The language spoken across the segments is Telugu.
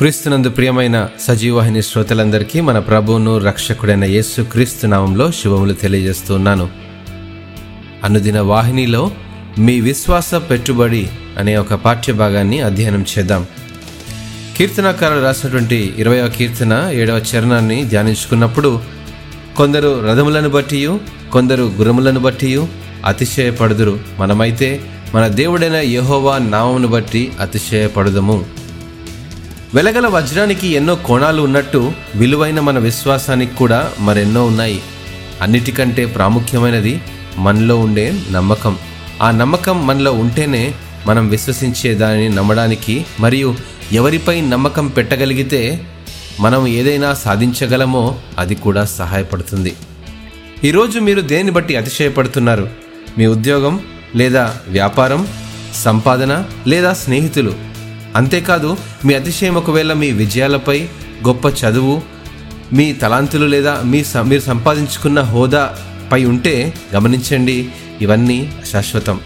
క్రీస్తునందు ప్రియమైన సజీవవాహిని శ్రోతలందరికీ మన ప్రభువును రక్షకుడైన యేసు క్రీస్తు నామంలో శుభములు తెలియజేస్తున్నాను అనుదిన వాహినిలో మీ విశ్వాస పెట్టుబడి అనే ఒక పాఠ్య భాగాన్ని అధ్యయనం చేద్దాం. కీర్తనకారులు రాసినటువంటి ఇరవయవ కీర్తన ఏడవ చరణాన్ని ధ్యానించుకున్నప్పుడు కొందరు రథములను బట్టియు కొందరు గురములను బట్టియు అతిశయపడుదురు. మనమైతే మన దేవుడైన యహోవా నామమును బట్టి అతిశయపడుదము. వెలగల వజ్రానికి ఎన్నో కోణాలు ఉన్నట్టు విలువైన మన విశ్వాసానికి కూడా మరెన్నో ఉన్నాయి. అన్నిటికంటే ప్రాముఖ్యమైనది మనలో ఉండే నమ్మకం. ఆ నమ్మకం మనలో ఉంటేనే మనం విశ్వసించే దానిని నమ్మడానికి మరియు ఎవరిపై నమ్మకం పెట్టగలిగితే మనం ఏదైనా సాధించగలమో అది కూడా సహాయపడుతుంది. ఈరోజు మీరు దేన్ని బట్టి అతిశయపడుతున్నారు? మీ ఉద్యోగం లేదా వ్యాపారం సంపాదన లేదా స్నేహితులు? అంతేకాదు మీ అతిశయం ఒకవేళ మీ విజయాలపై గొప్ప చదువు మీ తలాంతులు లేదా మీ మీరు సంపాదించుకున్న హోదా పై ఉంటే గమనించండి ఇవన్నీ శాశ్వతం.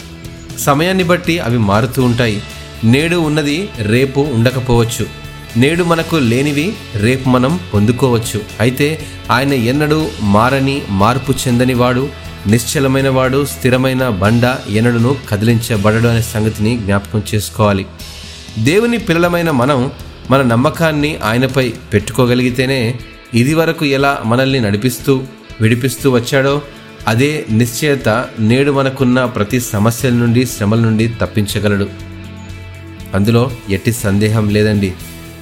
సమయాన్ని బట్టి అవి మారుతూ ఉంటాయి. నేడు ఉన్నది రేపు ఉండకపోవచ్చు. నేడు మనకు లేనివి రేపు మనం పొందుకోవచ్చు. అయితే ఆయన ఎన్నడూ మారని మార్పు చెందని వాడు నిశ్చలమైన వాడు స్థిరమైన బండ ఎన్నడును కదిలించబడడు అనే సంగతిని జ్ఞాపకం చేసుకోవాలి. దేవుని పిల్లలమైన మనం మన నమ్మకాన్ని ఆయనపై పెట్టుకోగలిగితేనే ఇది వరకు ఎలా మనల్ని నడిపిస్తూ విడిపిస్తూ వచ్చాడో అదే నిశ్చయత నేడు మనకున్న ప్రతి సమస్యల నుండి శ్రమల నుండి తప్పించగలడు. అందులో ఎట్టి సందేహం లేదండి.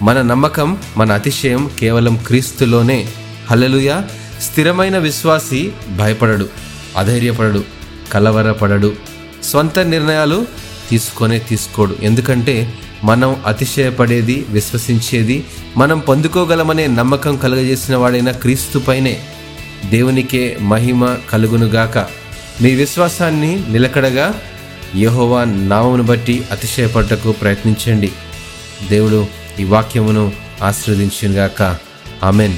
మన నమ్మకం మన అతిశయం కేవలం క్రీస్తులోనే. హలలుయ స్థిరమైన విశ్వాసి భయపడడు అధైర్యపడడు కలవరపడడు. స్వంత నిర్ణయాలు తీసుకొనే తీసుకోడు. ఎందుకంటే మనం అతిశయపడేది విశ్వసించేది మనం పొందుకోగలమనే నమ్మకం కలుగజేసిన వాడైన క్రీస్తుపైనే దేవునికే మహిమ కలుగునుగాక మీ విశ్వాసాన్ని నిలకడగా యెహోవా నామమును బట్టి అతిశయపడ్డకు ప్రయత్నించండి. దేవుడు ఈ వాక్యమును ఆశీర్వదించుగాక ఆమెన్.